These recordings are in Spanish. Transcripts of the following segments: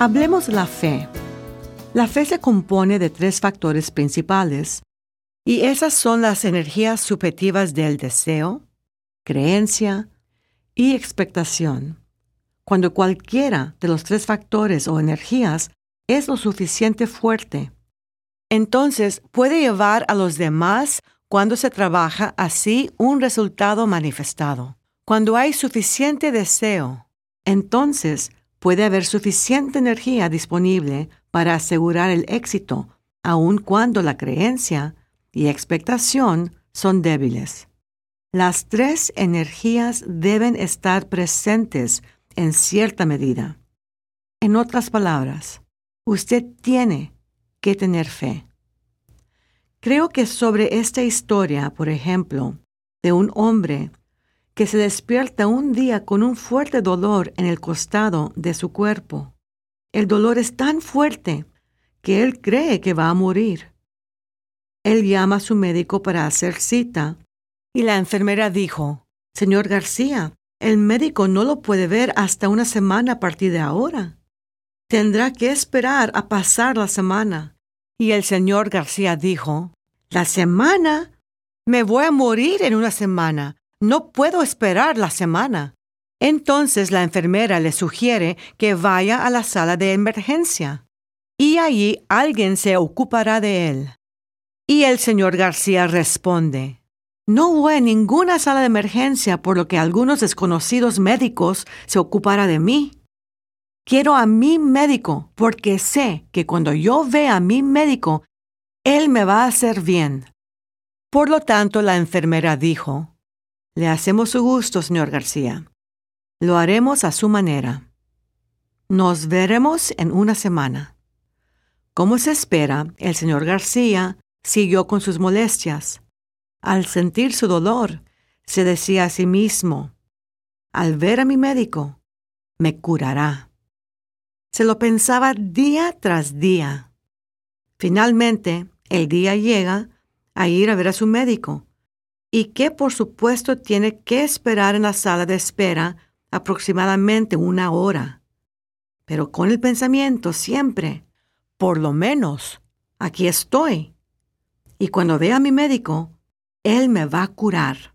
Hablemos la fe. La fe se compone de tres factores principales, y esas son las energías subjetivas del deseo, creencia y expectación. Cuando cualquiera de los tres factores o energías es lo suficiente fuerte, entonces puede llevar a los demás cuando se trabaja así un resultado manifestado. Cuando hay suficiente deseo, entonces puede haber suficiente energía disponible para asegurar el éxito, aun cuando la creencia y expectación son débiles. Las tres energías deben estar presentes en cierta medida. En otras palabras, usted tiene que tener fe. Creo que sobre esta historia, por ejemplo, de un hombre que se despierta un día con un fuerte dolor en el costado de su cuerpo. El dolor es tan fuerte que él cree que va a morir. Él llama a su médico para hacer cita y la enfermera dijo, Señor García, el médico no lo puede ver hasta una semana a partir de ahora. Tendrá que esperar a pasar la semana. Y el señor García dijo, ¿La semana? Me voy a morir en una semana. No puedo esperar la semana. Entonces la enfermera le sugiere que vaya a la sala de emergencia y allí alguien se ocupará de él. Y el señor García responde, no voy a ninguna sala de emergencia por lo que algunos desconocidos médicos se ocupará de mí. Quiero a mi médico porque sé que cuando yo vea a mi médico, él me va a hacer bien. Por lo tanto, la enfermera dijo, le hacemos su gusto, señor García. Lo haremos a su manera. Nos veremos en una semana. Como se espera, el señor García siguió con sus molestias. Al sentir su dolor, se decía a sí mismo, al ver a mi médico, me curará. Se lo pensaba día tras día. Finalmente, el día llega a ir a ver a su médico y que por supuesto tiene que esperar en la sala de espera aproximadamente una hora. Pero con el pensamiento siempre, por lo menos, aquí estoy. Y cuando vea a mi médico, él me va a curar.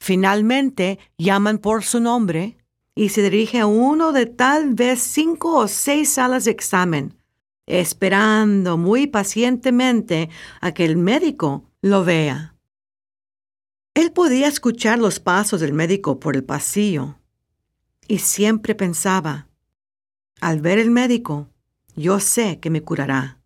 Finalmente llaman por su nombre y se dirige a uno de tal vez cinco o seis salas de examen, esperando muy pacientemente a que el médico lo vea. Él podía escuchar los pasos del médico por el pasillo y siempre pensaba, al ver el médico, yo sé que me curará.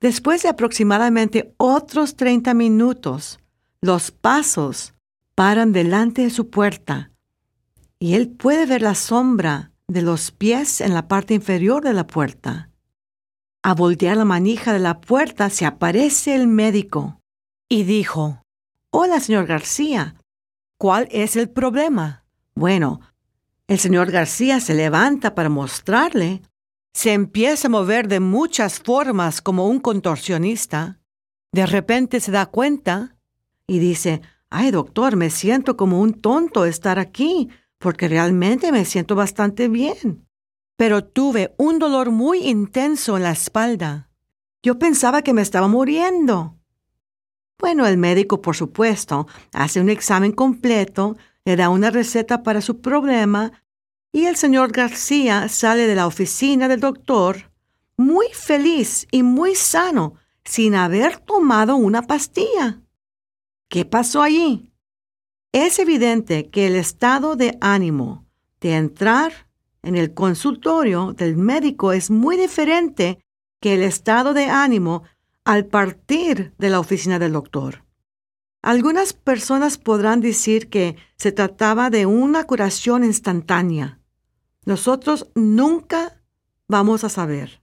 Después de aproximadamente otros 30 minutos, los pasos paran delante de su puerta y él puede ver la sombra de los pies en la parte inferior de la puerta. A voltear la manija de la puerta se aparece el médico y dijo, Hola, señor García. ¿Cuál es el problema? Bueno, el señor García se levanta para mostrarle. Se empieza a mover de muchas formas como un contorsionista. De repente se da cuenta y dice, ay doctor, me siento como un tonto estar aquí, porque realmente me siento bastante bien. Pero tuve un dolor muy intenso en la espalda. Yo pensaba que me estaba muriendo. Bueno, el médico, por supuesto, hace un examen completo, le da una receta para su problema y el señor García sale de la oficina del doctor muy feliz y muy sano, sin haber tomado una pastilla. ¿Qué pasó allí? Es evidente que el estado de ánimo de entrar en el consultorio del médico es muy diferente que el estado de ánimo al partir de la oficina del doctor. Algunas personas podrán decir que se trataba de una curación instantánea. Nosotros nunca vamos a saber.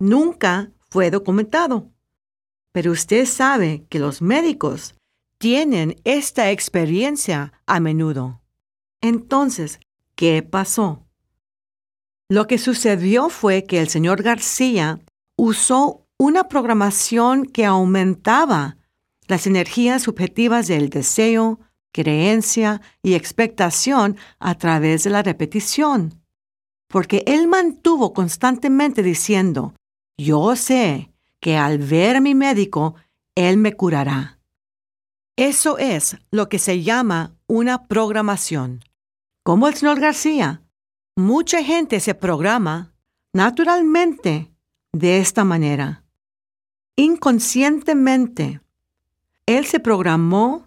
Nunca fue documentado. Pero usted sabe que los médicos tienen esta experiencia a menudo. Entonces, ¿qué pasó? Lo que sucedió fue que el señor García usó una programación que aumentaba las energías subjetivas del deseo, creencia y expectación a través de la repetición. porque él mantuvo constantemente diciendo, yo sé que al ver a mi médico, él me curará. Eso es lo que se llama una programación. Como el señor García, mucha gente se programa naturalmente de esta manera. Inconscientemente, él se programó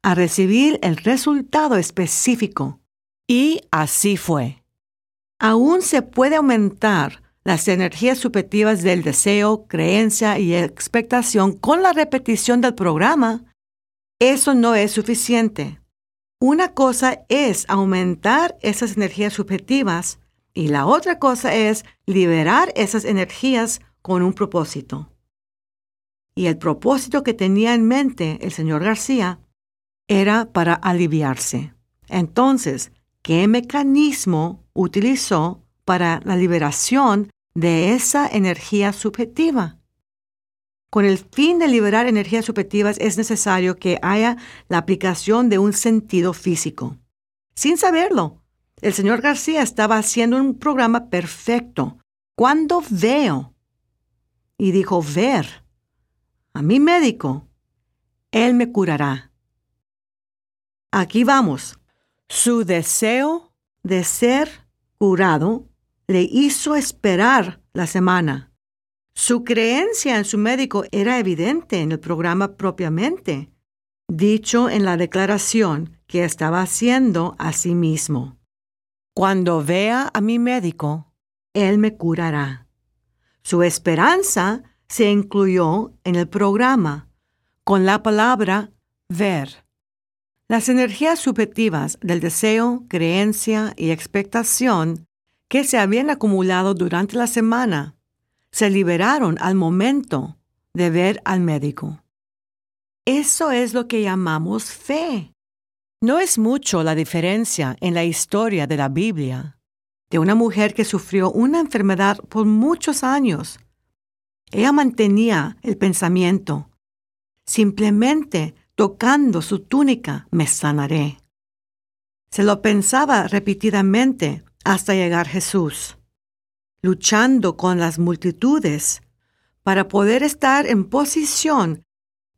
a recibir el resultado específico y así fue. Aún se puede aumentar las energías subjetivas del deseo, creencia y expectación con la repetición del programa, eso no es suficiente. Una cosa es aumentar esas energías subjetivas y la otra cosa es liberar esas energías con un propósito. Y el propósito que tenía en mente el señor García era para aliviarse. Entonces, ¿qué mecanismo utilizó para la liberación de esa energía subjetiva? Con el fin de liberar energías subjetivas es necesario que haya la aplicación de un sentido físico. Sin saberlo, el señor García estaba haciendo un programa perfecto. Cuando veo, y dijo ver, a mi médico, él me curará. Aquí vamos. Su deseo de ser curado le hizo esperar la semana. Su creencia en su médico era evidente en el programa propiamente, dicho en la declaración que estaba haciendo a sí mismo. Cuando vea a mi médico, él me curará. Su esperanza se incluyó en el programa con la palabra ver. Las energías subjetivas del deseo, creencia y expectación que se habían acumulado durante la semana se liberaron al momento de ver al médico. Eso es lo que llamamos fe. No es mucho la diferencia en la historia de la Biblia de una mujer que sufrió una enfermedad por muchos años. Ella mantenía el pensamiento, simplemente tocando su túnica me sanaré. Se lo pensaba repetidamente hasta llegar Jesús, luchando con las multitudes para poder estar en posición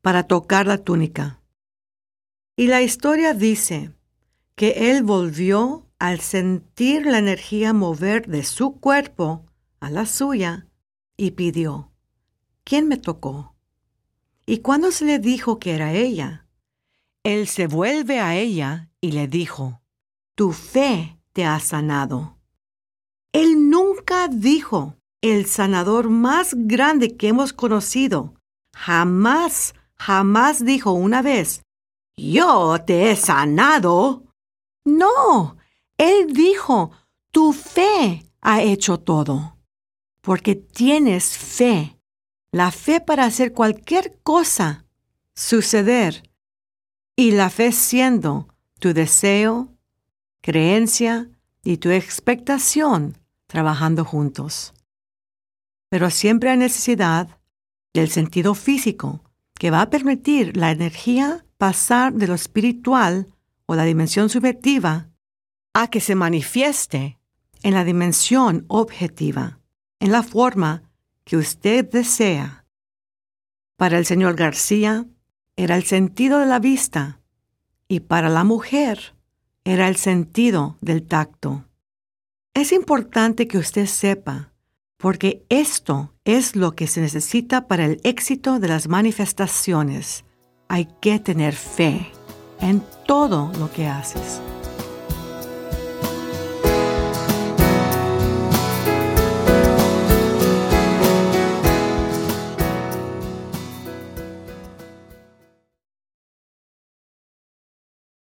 para tocar la túnica. Y la historia dice que él volvió al sentir la energía mover de su cuerpo a la suya y pidió, ¿quién me tocó? Y cuando se le dijo que era ella, él se vuelve a ella y le dijo, Tu fe te ha sanado. Él nunca dijo, el sanador más grande que hemos conocido. Jamás, jamás dijo una vez, yo te he sanado. No, él dijo, tu fe ha hecho todo. Porque tienes fe, la fe para hacer cualquier cosa suceder, y la fe siendo tu deseo, creencia y tu expectación trabajando juntos. Pero siempre hay necesidad del sentido físico que va a permitir la energía pasar de lo espiritual o la dimensión subjetiva a que se manifieste en la dimensión objetiva, en la forma que usted desea. Para el señor García era el sentido de la vista y para la mujer era el sentido del tacto. Es importante que usted sepa, porque esto es lo que se necesita para el éxito de las manifestaciones. Hay que tener fe en todo lo que haces.